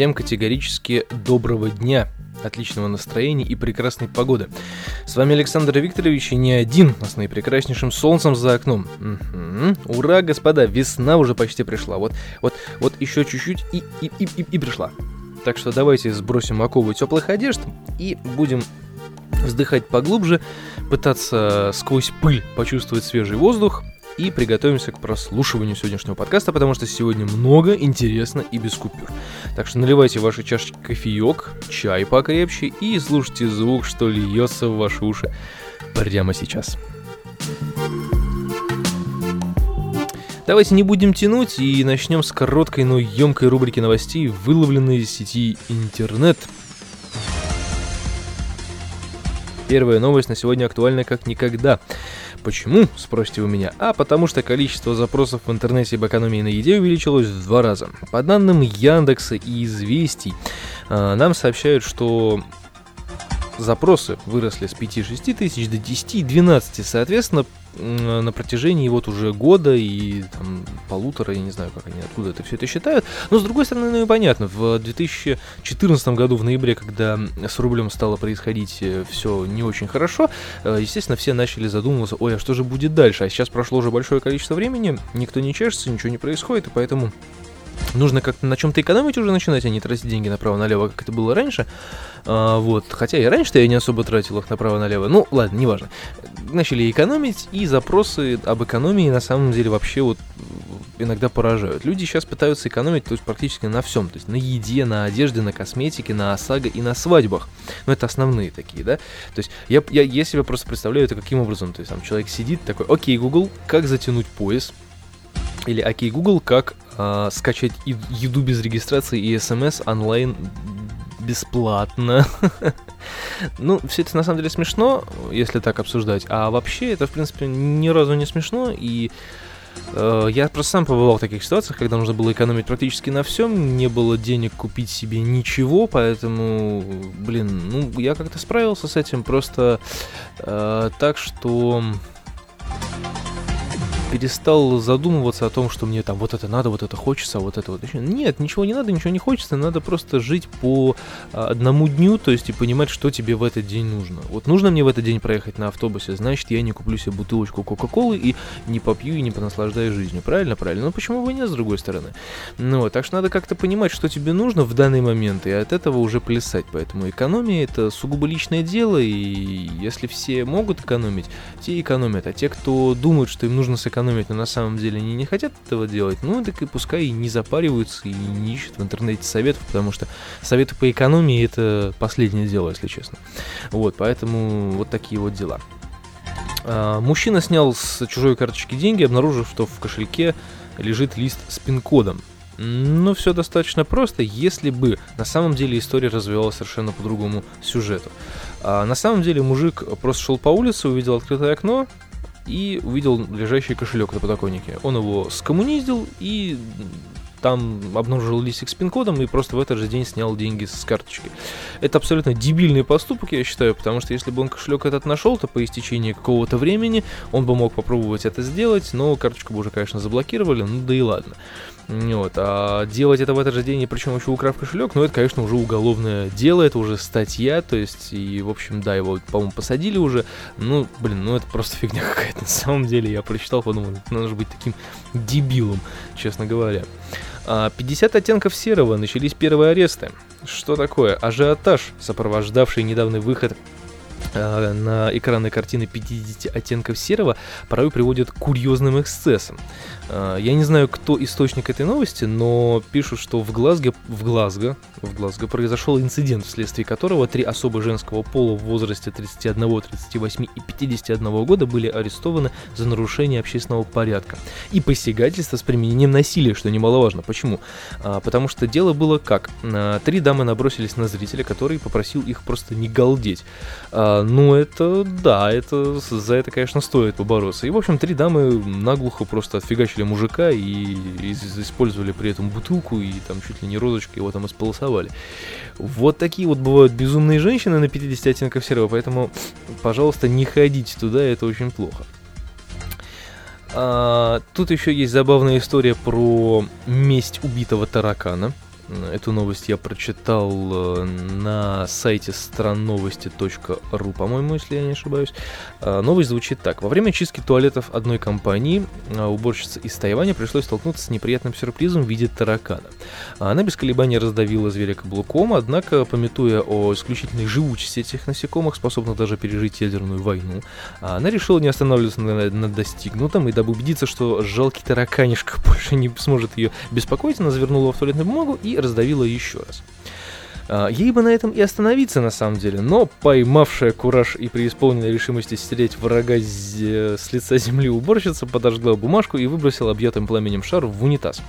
Всем категорически доброго дня, отличного настроения и прекрасной погоды. С вами Александр Викторович и не один, а с наипрекраснейшим солнцем за окном. Угу. Ура, господа, весна уже почти пришла. Вот, вот, вот еще чуть-чуть и, и, и, и, и пришла. Так что давайте сбросим оковы теплых одежд и будем вздыхать поглубже, пытаться сквозь пыль почувствовать свежий воздух и приготовимся к прослушиванию сегодняшнего подкаста, потому что сегодня много, интересно и без купюр. Так что наливайте ваши чашечки кофеек, чай покрепче и слушайте звук, что льется в ваши уши прямо сейчас. Давайте не будем тянуть и начнем с короткой, но емкой рубрики новостей, выловленной из сети интернет. Первая новость на сегодня актуальна как никогда. Почему, спросите у меня? А потому что количество запросов в интернете об экономии на еде увеличилось в два раза. По данным Яндекса и Известий, а, нам сообщают, что запросы выросли с 5-6 тысяч до 10-12. Соответственно, на протяжении вот уже года и там, полутора, я не знаю, как они откуда это все это считают. Но с другой стороны, ну и понятно, в 2014 году, в ноябре, когда с рублем стало происходить э, все не очень хорошо, э, естественно, все начали задумываться, ой, а что же будет дальше? А сейчас прошло уже большое количество времени, никто не чешется, ничего не происходит, и поэтому нужно как-то на чем-то экономить уже начинать, а не тратить деньги направо-налево, как это было раньше. А, вот. Хотя и раньше-то я не особо тратил их направо-налево. Ну, ладно, неважно. Начали экономить, и запросы об экономии на самом деле вообще вот иногда поражают. Люди сейчас пытаются экономить то есть практически на всем. То есть на еде, на одежде, на косметике, на ОСАГО и на свадьбах. Ну, это основные такие, да? То есть я, я, я себе просто представляю это каким образом. То есть там человек сидит такой, окей, Google, как затянуть пояс? Или окей, Google, как э, скачать еду без регистрации и смс онлайн бесплатно. ну, все это на самом деле смешно, если так обсуждать. А вообще это, в принципе, ни разу не смешно. И э, я просто сам побывал в таких ситуациях, когда нужно было экономить практически на всем. Не было денег купить себе ничего, поэтому, блин, ну, я как-то справился с этим. Просто э, так, что перестал задумываться о том, что мне там вот это надо, вот это хочется, вот это вот. Нет, ничего не надо, ничего не хочется, надо просто жить по а, одному дню, то есть и понимать, что тебе в этот день нужно. Вот нужно мне в этот день проехать на автобусе, значит, я не куплю себе бутылочку Кока-Колы и не попью и не понаслаждаюсь жизнью. Правильно, правильно. Но почему бы нет, с другой стороны? Ну, вот, так что надо как-то понимать, что тебе нужно в данный момент, и от этого уже плясать. Поэтому экономия это сугубо личное дело, и если все могут экономить, те экономят, а те, кто думают, что им нужно сэкономить экономить, но на самом деле они не хотят этого делать, ну так и пускай и не запариваются и не ищут в интернете советов, потому что советы по экономии это последнее дело, если честно. Вот, поэтому вот такие вот дела. А, мужчина снял с чужой карточки деньги, обнаружив, что в кошельке лежит лист с пин-кодом. Ну, все достаточно просто, если бы на самом деле история развивалась совершенно по другому сюжету. А на самом деле мужик просто шел по улице, увидел открытое окно, и увидел лежащий кошелек на подоконнике. Он его скоммуниздил и там обнаружил листик с пин-кодом и просто в этот же день снял деньги с карточки. Это абсолютно дебильный поступок, я считаю, потому что если бы он кошелек этот нашел, то по истечении какого-то времени он бы мог попробовать это сделать, но карточку бы уже, конечно, заблокировали, ну да и ладно. Вот. А делать это в этот же день, и причем еще украв кошелек, ну это, конечно, уже уголовное дело, это уже статья, то есть, и, в общем, да, его, по-моему, посадили уже. Ну, блин, ну это просто фигня какая-то. На самом деле, я прочитал, подумал, надо же быть таким дебилом, честно говоря. 50 а, оттенков серого начались первые аресты. Что такое? Ажиотаж, сопровождавший недавний выход на экраны картины 50 оттенков серого порой приводит к курьезным эксцессам. А, я не знаю, кто источник этой новости, но пишут, что в Глазго, в Глазго, в Глазго произошел инцидент, вследствие которого три особы женского пола в возрасте 31, 38 и 51 года были арестованы за нарушение общественного порядка и посягательство с применением насилия, что немаловажно. Почему? А, потому что дело было как? Три дамы набросились на зрителя, который попросил их просто не галдеть. А, ну, это, да, это, за это, конечно, стоит побороться. И, в общем, три дамы наглухо просто отфигачили мужика и, и использовали при этом бутылку и там чуть ли не розочкой его там исполосовали. Вот такие вот бывают безумные женщины на 50 оттенков серого, поэтому, пожалуйста, не ходите туда, это очень плохо. А, тут еще есть забавная история про месть убитого таракана. Эту новость я прочитал э, на сайте странновости.ру, по-моему, если я не ошибаюсь. А, новость звучит так. Во время чистки туалетов одной компании а, уборщице из Тайваня пришлось столкнуться с неприятным сюрпризом в виде таракана. Она без колебаний раздавила зверя каблуком, однако, пометуя о исключительной живучести этих насекомых, способных даже пережить ядерную войну, она решила не останавливаться на, на достигнутом, и дабы убедиться, что жалкий тараканишка больше не сможет ее беспокоить, она завернула в туалетную бумагу и раздавила еще раз. А, ей бы на этом и остановиться на самом деле, но поймавшая кураж и преисполненная решимости стереть врага с лица земли уборщица подожгла бумажку и выбросила объятым пламенем шар в унитаз.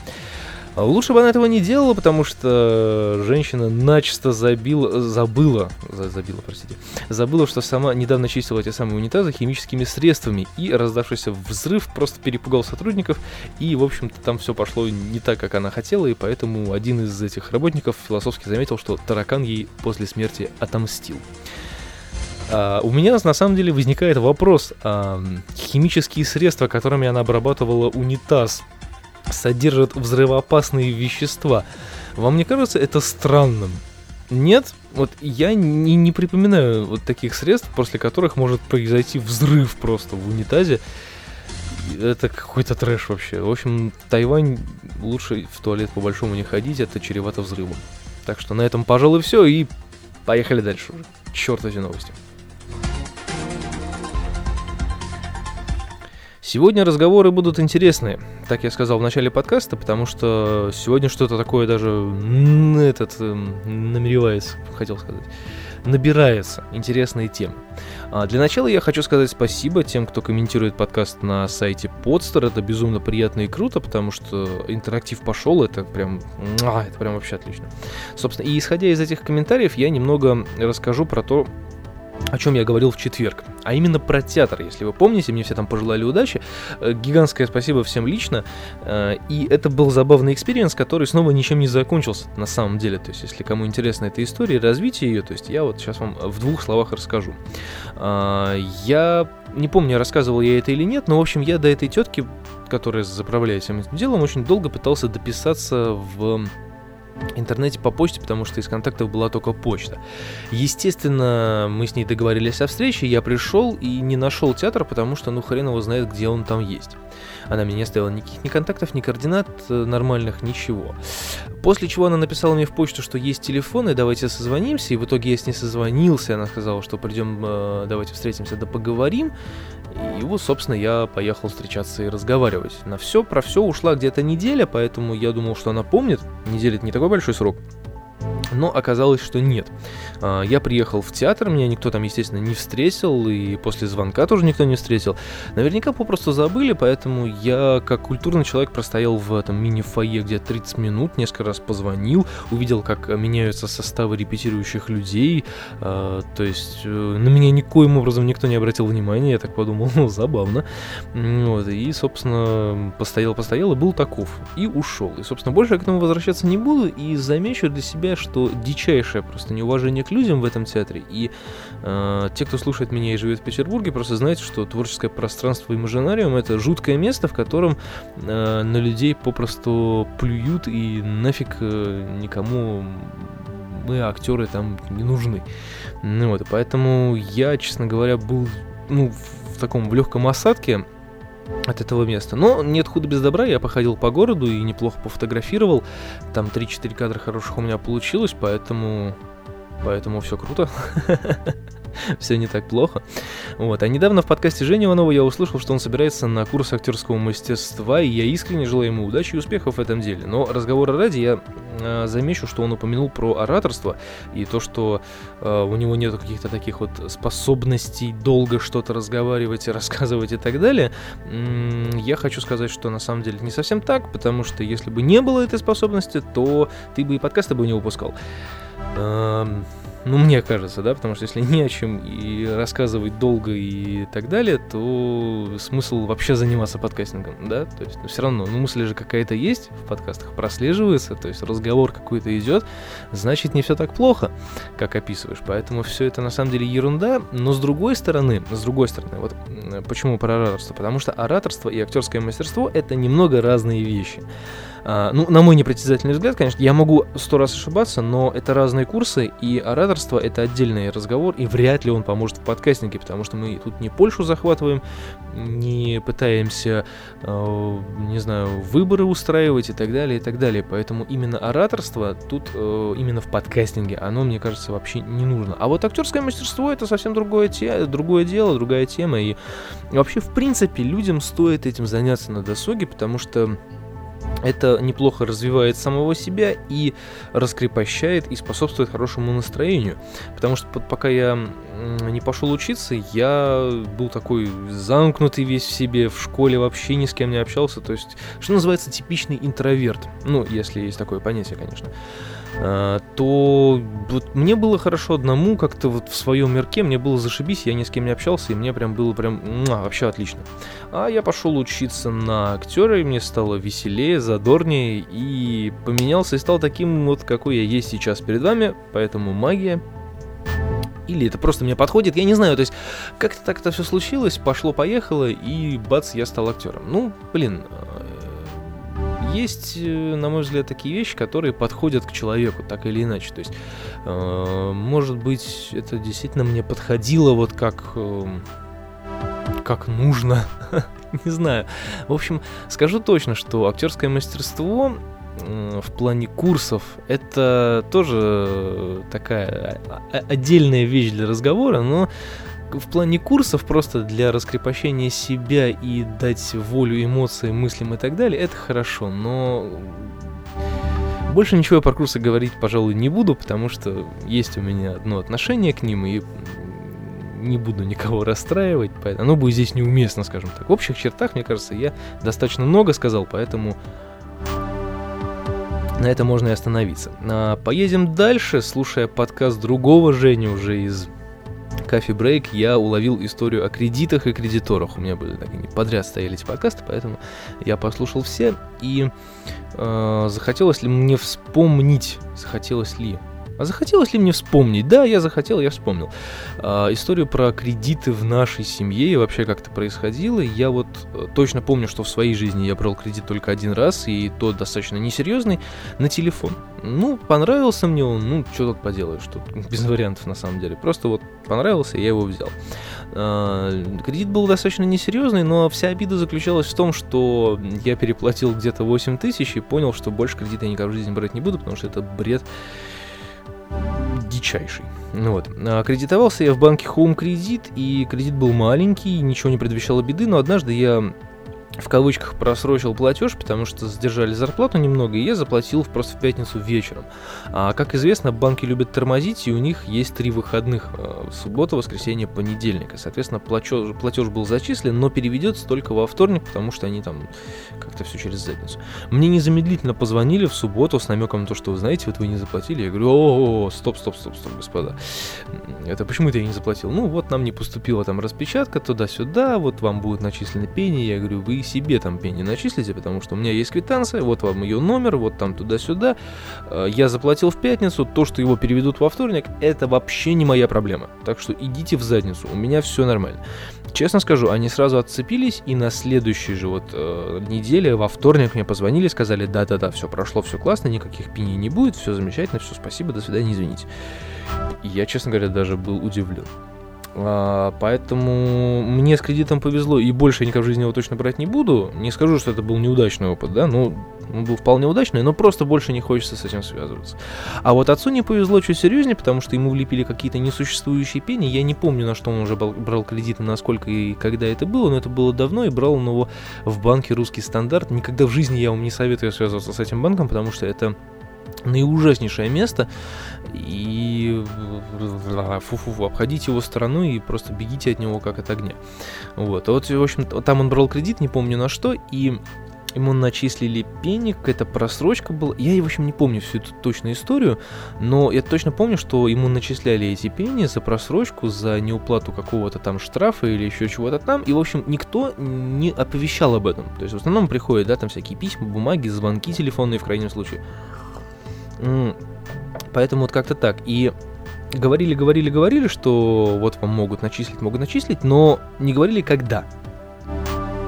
А лучше бы она этого не делала, потому что женщина начисто забила, забыла, забила, простите, забыла, что сама недавно чистила эти самые унитазы химическими средствами, и раздавшийся взрыв просто перепугал сотрудников, и, в общем-то, там все пошло не так, как она хотела, и поэтому один из этих работников философски заметил, что таракан ей после смерти отомстил. Uh, у меня на самом деле возникает вопрос. Uh, химические средства, которыми она обрабатывала унитаз, содержат взрывоопасные вещества. Вам не кажется это странным? Нет? Вот я не, не припоминаю вот таких средств, после которых может произойти взрыв просто в унитазе. Это какой-то трэш вообще. В общем, Тайвань лучше в туалет по-большому не ходить, это чревато взрывом. Так что на этом, пожалуй, все, и поехали дальше уже. Черт эти новости. Сегодня разговоры будут интересные, так я сказал в начале подкаста, потому что сегодня что-то такое даже этот эм, намеревается, хотел сказать, набирается интересные темы. А для начала я хочу сказать спасибо тем, кто комментирует подкаст на сайте Podster. Это безумно приятно и круто, потому что интерактив пошел, это прям, а, это прям вообще отлично. Собственно, и исходя из этих комментариев, я немного расскажу про то, о чем я говорил в четверг, а именно про театр. Если вы помните, мне все там пожелали удачи. Э, гигантское спасибо всем лично. Э, и это был забавный experience, который снова ничем не закончился на самом деле. То есть, если кому интересна эта история, развитие ее, то есть я вот сейчас вам в двух словах расскажу. Э, я не помню, рассказывал я это или нет, но, в общем, я до этой тетки, которая заправляет всем этим делом, очень долго пытался дописаться в интернете по почте, потому что из контактов была только почта. Естественно, мы с ней договорились о встрече, я пришел и не нашел театр, потому что ну хрен его знает, где он там есть. Она мне не оставила никаких ни контактов, ни координат э, нормальных, ничего. После чего она написала мне в почту, что есть телефон, и давайте созвонимся, и в итоге я с ней созвонился, она сказала, что придем, э, давайте встретимся, да поговорим. И вот, собственно, я поехал встречаться и разговаривать. На все, про все ушла где-то неделя, поэтому я думал, что она помнит. Неделя это не такой большой срок. Но оказалось, что нет. А, я приехал в театр, меня никто там, естественно, не встретил, и после звонка тоже никто не встретил. Наверняка попросту забыли, поэтому я, как культурный человек, простоял в этом мини-фойе где 30 минут, несколько раз позвонил, увидел, как меняются составы репетирующих людей, а, то есть э, на меня никоим образом никто не обратил внимания, я так подумал, ну, забавно. Вот, и, собственно, постоял-постоял и был таков, и ушел. И, собственно, больше я к этому возвращаться не буду, и замечу для себя, что дичайшее просто неуважение к людям в этом театре. И э, те, кто слушает меня и живет в Петербурге, просто знаете, что творческое пространство Имажинариум это жуткое место, в котором э, на людей попросту плюют и нафиг э, никому мы, актеры, там не нужны. Ну вот, поэтому я, честно говоря, был ну, в таком в легком осадке от этого места. Но нет худа без добра, я походил по городу и неплохо пофотографировал. Там 3-4 кадра хороших у меня получилось, поэтому... Поэтому все круто. все не так плохо. Вот. А недавно в подкасте Жени Иванова я услышал, что он собирается на курс актерского мастерства, и я искренне желаю ему удачи и успехов в этом деле. Но разговора ради я э, замечу, что он упомянул про ораторство и то, что э, у него нет каких-то таких вот способностей долго что-то разговаривать, рассказывать и так далее. М-м, я хочу сказать, что на самом деле не совсем так, потому что если бы не было этой способности, то ты бы и подкасты бы не выпускал. Эм, Ну, мне кажется, да, потому что если не о чем и рассказывать долго и так далее, то смысл вообще заниматься подкастингом, да, то есть, ну, все равно, ну, мысль же какая-то есть в подкастах, прослеживается, то есть разговор какой-то идет, значит, не все так плохо, как описываешь, поэтому все это на самом деле ерунда, но с другой стороны, с другой стороны, вот почему про ораторство, потому что ораторство и актерское мастерство — это немного разные вещи. А, ну, на мой непритязательный взгляд, конечно, я могу сто раз ошибаться, но это разные курсы, и ораторство — это отдельный разговор, и вряд ли он поможет в подкастинге, потому что мы тут не Польшу захватываем, не пытаемся, э, не знаю, выборы устраивать и так далее, и так далее. Поэтому именно ораторство тут, э, именно в подкастинге, оно, мне кажется, вообще не нужно. А вот актерское мастерство — это совсем другое, те, другое дело, другая тема, и вообще, в принципе, людям стоит этим заняться на досуге, потому что это неплохо развивает самого себя и раскрепощает и способствует хорошему настроению. Потому что пока я не пошел учиться, я был такой замкнутый весь в себе, в школе вообще ни с кем не общался. То есть, что называется, типичный интроверт. Ну, если есть такое понятие, конечно. А, то вот мне было хорошо одному, как-то вот в своем мирке, мне было зашибись, я ни с кем не общался, и мне прям было прям а, вообще отлично. А я пошел учиться на актера, и мне стало веселее, задорнее, и поменялся, и стал таким вот, какой я есть сейчас перед вами, поэтому магия или это просто мне подходит, я не знаю, то есть как-то так это все случилось, пошло-поехало, и бац, я стал актером. Ну, блин, есть, э, на мой взгляд, такие вещи, которые подходят к человеку, так или иначе. То есть, э, может быть, это действительно мне подходило вот как, э, как нужно. Не знаю. В общем, скажу точно, что актерское мастерство в плане курсов это тоже такая отдельная вещь для разговора, но в плане курсов просто для раскрепощения себя и дать волю эмоциям, мыслям и так далее, это хорошо, но больше ничего я про курсы говорить, пожалуй, не буду, потому что есть у меня одно отношение к ним, и не буду никого расстраивать, поэтому оно будет здесь неуместно, скажем так. В общих чертах, мне кажется, я достаточно много сказал, поэтому на это можно и остановиться. А, поедем дальше, слушая подкаст другого Жени уже из Coffee Break я уловил историю о кредитах и кредиторах. У меня были так, подряд стояли эти подкасты, поэтому я послушал все. И э, захотелось ли мне вспомнить, захотелось ли а захотелось ли мне вспомнить? Да, я захотел, я вспомнил. А, историю про кредиты в нашей семье и вообще как это происходило. Я вот э, точно помню, что в своей жизни я брал кредит только один раз, и то достаточно несерьезный, на телефон. Ну, понравился мне он, ну, что тут поделаешь, тут без вариантов на самом деле. Просто вот понравился, я его взял. А, кредит был достаточно несерьезный, но вся обида заключалась в том, что я переплатил где-то 8 тысяч и понял, что больше кредита я никогда в жизни брать не буду, потому что это бред дичайший. Ну вот. Кредитовался я в банке Home Credit, и кредит был маленький, ничего не предвещало беды, но однажды я в кавычках просрочил платеж, потому что сдержали зарплату немного, и я заплатил просто в пятницу вечером. А как известно, банки любят тормозить, и у них есть три выходных э, суббота, воскресенье, понедельник. И, соответственно, платеж, платеж был зачислен, но переведется только во вторник, потому что они там как-то все через задницу. Мне незамедлительно позвонили в субботу с намеком на то, что вы знаете, вот вы не заплатили. Я говорю, о, стоп, стоп, стоп, стоп, господа. Это почему это я не заплатил? Ну, вот нам не поступила там распечатка туда-сюда, вот вам будет начислены пени. Я говорю, вы себе там пени начислите, потому что у меня есть квитанция, вот вам ее номер, вот там туда-сюда. Э, я заплатил в пятницу, то, что его переведут во вторник, это вообще не моя проблема. Так что идите в задницу, у меня все нормально. Честно скажу, они сразу отцепились, и на следующей же вот э, неделе, во вторник мне позвонили, сказали, да-да-да, все прошло, все классно, никаких пеней не будет, все замечательно, все спасибо, до свидания, извините. И я, честно говоря, даже был удивлен. А, поэтому мне с кредитом повезло, и больше я никогда в жизни его точно брать не буду. Не скажу, что это был неудачный опыт, да, ну, он был вполне удачный, но просто больше не хочется с этим связываться. А вот отцу не повезло чуть серьезнее, потому что ему влепили какие-то несуществующие пени. Я не помню, на что он уже брал кредит, насколько и когда это было, но это было давно, и брал он его в банке «Русский стандарт». Никогда в жизни я вам не советую связываться с этим банком, потому что это наиужаснейшее место, и фу-фу-фу, обходите его стороной и просто бегите от него как от огня. Вот, а вот, в общем, там он брал кредит, не помню на что, и ему начислили пенник, какая-то просрочка была. Я, в общем, не помню всю эту точную историю, но я точно помню, что ему начисляли эти пени за просрочку, за неуплату какого-то там штрафа или еще чего-то там, и, в общем, никто не оповещал об этом. То есть в основном приходят, да, там всякие письма, бумаги, звонки телефонные в крайнем случае. Поэтому вот как-то так. И говорили, говорили, говорили, что вот вам могут начислить, могут начислить, но не говорили когда.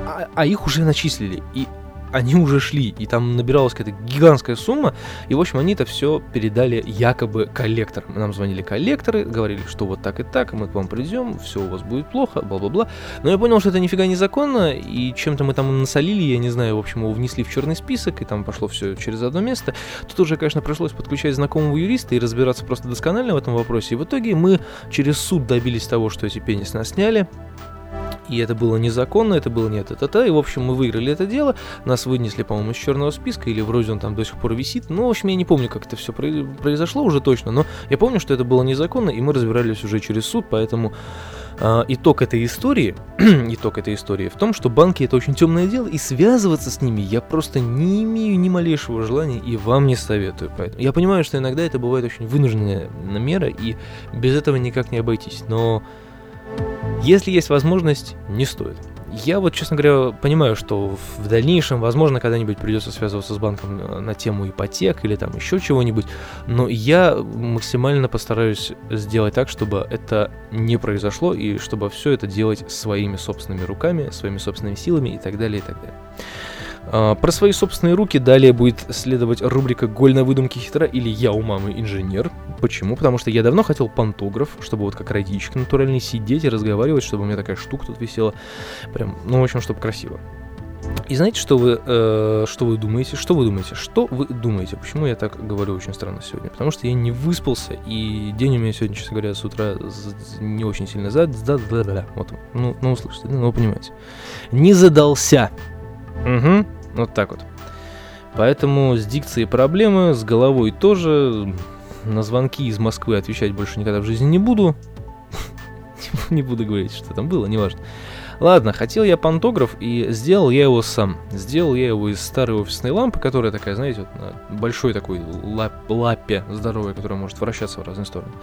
А, а их уже начислили. И они уже шли, и там набиралась какая-то гигантская сумма, и, в общем, они это все передали якобы коллекторам. Нам звонили коллекторы, говорили, что вот так и так, мы к вам придем, все у вас будет плохо, бла-бла-бла. Но я понял, что это нифига незаконно, и чем-то мы там насолили, я не знаю, в общем, его внесли в черный список, и там пошло все через одно место. Тут уже, конечно, пришлось подключать знакомого юриста и разбираться просто досконально в этом вопросе. И в итоге мы через суд добились того, что эти пени с нас сняли, и это было незаконно, это было не это, это, это, и, в общем, мы выиграли это дело, нас вынесли, по-моему, из черного списка, или вроде он там до сих пор висит, ну, в общем, я не помню, как это все произошло уже точно, но я помню, что это было незаконно, и мы разбирались уже через суд, поэтому э, итог этой истории, итог этой истории в том, что банки это очень темное дело, и связываться с ними я просто не имею ни малейшего желания, и вам не советую, поэтому я понимаю, что иногда это бывает очень вынужденная мера, и без этого никак не обойтись, но если есть возможность, не стоит. Я вот, честно говоря, понимаю, что в дальнейшем, возможно, когда-нибудь придется связываться с банком э, на тему ипотек или там еще чего-нибудь, но я максимально постараюсь сделать так, чтобы это не произошло и чтобы все это делать своими собственными руками, своими собственными силами и так далее, и так далее. А, про свои собственные руки далее будет следовать рубрика «Голь на выдумке хитра» или «Я у мамы инженер». Почему? Потому что я давно хотел пантограф, чтобы вот как родичек натуральный сидеть и разговаривать, чтобы у меня такая штука тут висела. Прям, ну, в общем, чтобы красиво. И знаете, что вы, э, что вы думаете? Что вы думаете? Что вы думаете? Почему я так говорю очень странно сегодня? Потому что я не выспался, и день у меня сегодня, честно говоря, с утра не очень сильно зад, да, да, да, вот, ну, ну, услышите, ну, вы понимаете. Не задался. Угу, вот так вот. Поэтому с дикцией проблемы, с головой тоже. На звонки из Москвы отвечать больше никогда в жизни не буду. Не буду говорить, что там было, неважно. Ладно, хотел я пантограф, и сделал я его сам. Сделал я его из старой офисной лампы, которая такая, знаете, вот на большой такой лап, лапе здоровой, которая может вращаться в разные стороны.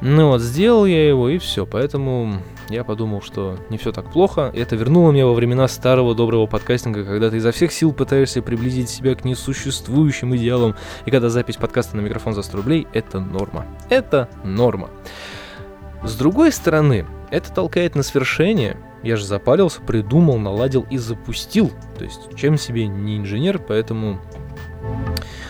Ну вот, сделал я его, и все. Поэтому я подумал, что не все так плохо. Это вернуло меня во времена старого доброго подкастинга, когда ты изо всех сил пытаешься приблизить себя к несуществующим идеалам, и когда запись подкаста на микрофон за 100 рублей — это норма. Это норма. С другой стороны, это толкает на свершение. Я же запарился, придумал, наладил и запустил. То есть, чем себе не инженер, поэтому...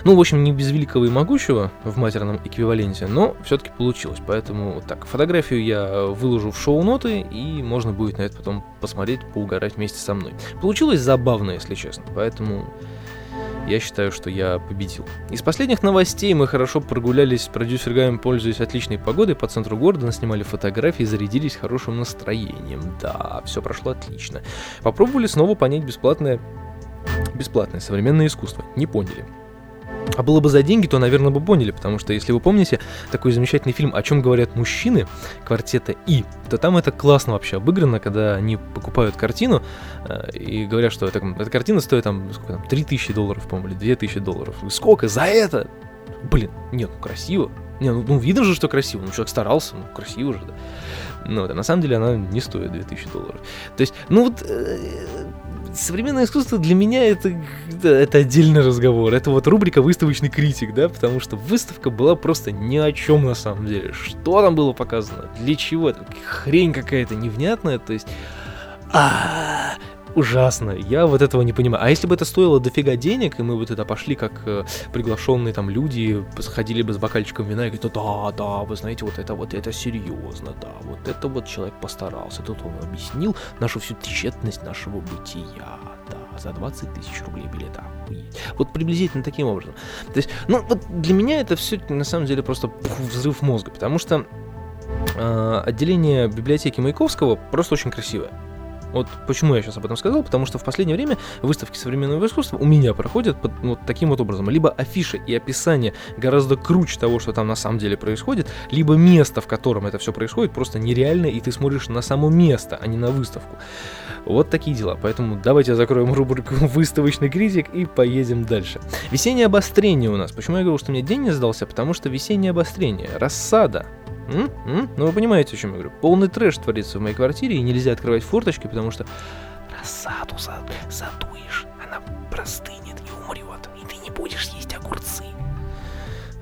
Ну, в общем, не без великого и могучего в матерном эквиваленте, но все-таки получилось. Поэтому так, фотографию я выложу в шоу-ноты, и можно будет на это потом посмотреть, поугарать вместе со мной. Получилось забавно, если честно. Поэтому я считаю, что я победил. Из последних новостей мы хорошо прогулялись с продюсергами, пользуясь отличной погодой по центру города, наснимали фотографии, зарядились хорошим настроением. Да, все прошло отлично. Попробовали снова понять бесплатное бесплатное современное искусство. Не поняли. А было бы за деньги, то, наверное, бы поняли, потому что, если вы помните, такой замечательный фильм «О чем говорят мужчины» квартета И, то там это классно вообще обыграно, когда они покупают картину э, и говорят, что эта, эта картина стоит там, сколько там, 3000 долларов, по-моему, или 2000 долларов. Сколько за это? Блин, нет, ну красиво. Не, ну, ну видно же, что красиво, ну человек старался, ну красиво же, да. Ну, да, на самом деле она не стоит 2000 долларов. То есть, ну вот, э, современное искусство для меня это, это, отдельный разговор. Это вот рубрика «Выставочный критик», да, потому что выставка была просто ни о чем на самом деле. Что там было показано? Для чего? Это хрень какая-то невнятная, то есть... А, ужасно. Я вот этого не понимаю. А если бы это стоило дофига денег, и мы вот это пошли как э, приглашенные там люди, сходили бы с бокальчиком вина и говорят, да, да, вы знаете, вот это вот это серьезно, да, вот это вот человек постарался. Тут он объяснил нашу всю тщетность нашего бытия, да, за 20 тысяч рублей билета. Вот приблизительно таким образом. То есть, ну, вот для меня это все на самом деле просто взрыв мозга, потому что э, отделение библиотеки Маяковского просто очень красивое Вот почему я сейчас об этом сказал, потому что в последнее время выставки современного искусства у меня проходят под, вот таким вот образом. Либо афиша и описание гораздо круче того, что там на самом деле происходит, либо место, в котором это все происходит, просто нереально, и ты смотришь на само место, а не на выставку. Вот такие дела. Поэтому давайте закроем рубрику «Выставочный критик» и поедем дальше. Весеннее обострение у нас. Почему я говорю, что мне день не сдался? Потому что весеннее обострение. Рассада. М? М? Ну вы понимаете, о чем я говорю. Полный трэш творится в моей квартире, и нельзя открывать форточки, потому что рассаду задуешь, она простынет и умрет, и ты не будешь есть огурцы.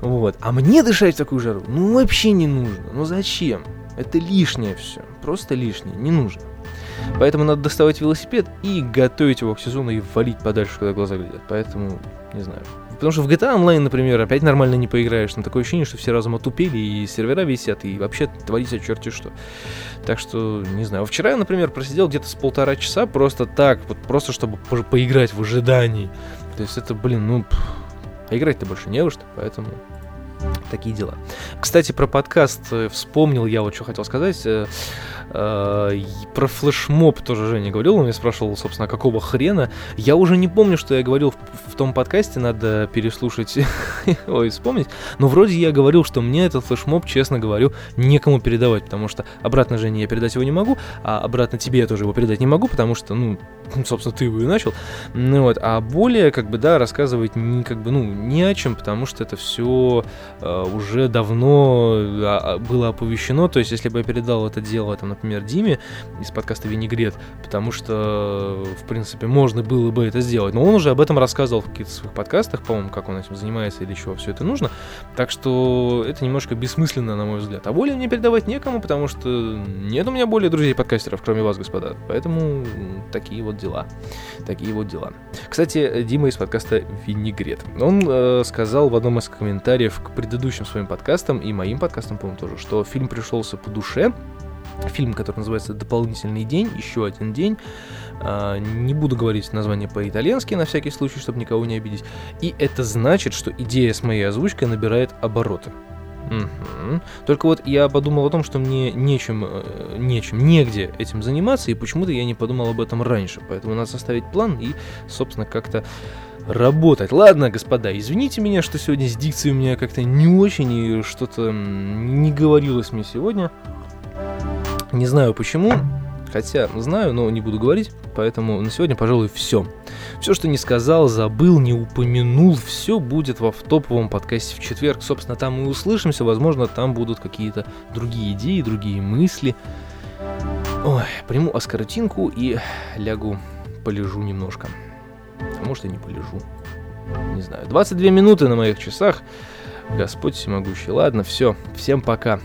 Вот. А мне дышать в такую жару, ну вообще не нужно. Ну зачем? Это лишнее все. Просто лишнее. Не нужно. Поэтому надо доставать велосипед и готовить его к сезону и валить подальше, когда глаза глядят. Поэтому, не знаю. Потому что в GTA Online, например, опять нормально не поиграешь. Но такое ощущение, что все разом отупели, и сервера висят, и вообще творится черти что. Так что, не знаю. Вчера я, например, просидел где-то с полтора часа просто так, вот просто чтобы по поиграть в ожидании. То есть это, блин, ну, а играть-то больше не во что, поэтому такие дела. Кстати, про подкаст э, вспомнил я вот что хотел сказать. Э, про флешмоб тоже Женя говорил, он меня спрашивал, собственно, какого хрена. Я уже не помню, что я говорил в, в том подкасте, надо переслушать, ой, вспомнить. Но вроде я говорил, что мне этот флешмоб, честно говорю, некому передавать, потому что обратно Жене я передать его не могу, а обратно тебе я тоже его передать не могу, потому что, ну, собственно, ты его и начал. Ну вот, а более, как бы, да, рассказывать не, как бы, ну, не о чем, потому что это все э, уже давно а, было оповещено. То есть, если бы я передал это дело, там, например, Диме из подкаста Винегрет, потому что, в принципе, можно было бы это сделать. Но он уже об этом рассказывал в каких-то своих подкастах, по-моему, как он этим занимается или чего все это нужно. Так что это немножко бессмысленно, на мой взгляд. А более мне передавать некому, потому что нет у меня более друзей-подкастеров, кроме вас, господа. Поэтому такие вот дела. Такие вот дела. Кстати, Дима из подкаста Винегрет. Он э, сказал в одном из комментариев к предыдущим своим подкастам и моим подкастам, по-моему, тоже, что фильм пришелся по душе. Фильм, который называется «Дополнительный день», еще один день. А, не буду говорить название по-итальянски на всякий случай, чтобы никого не обидеть. И это значит, что идея с моей озвучкой набирает обороты. Угу. Только вот я подумал о том, что мне нечем, э, нечем, негде этим заниматься, и почему-то я не подумал об этом раньше. Поэтому надо составить план и, собственно, как-то работать. Ладно, господа, извините меня, что сегодня с дикцией у меня как-то не очень, и что-то не говорилось мне сегодня. Не знаю почему, хотя знаю, но не буду говорить, поэтому на сегодня, пожалуй, все. Все, что не сказал, забыл, не упомянул, все будет в топовом подкасте в четверг. Собственно, там мы услышимся, возможно, там будут какие-то другие идеи, другие мысли. Ой, приму аскоротинку и лягу, полежу немножко. А может и не полежу. Не знаю. 22 минуты на моих часах. Господь всемогущий. Ладно, все. Всем пока.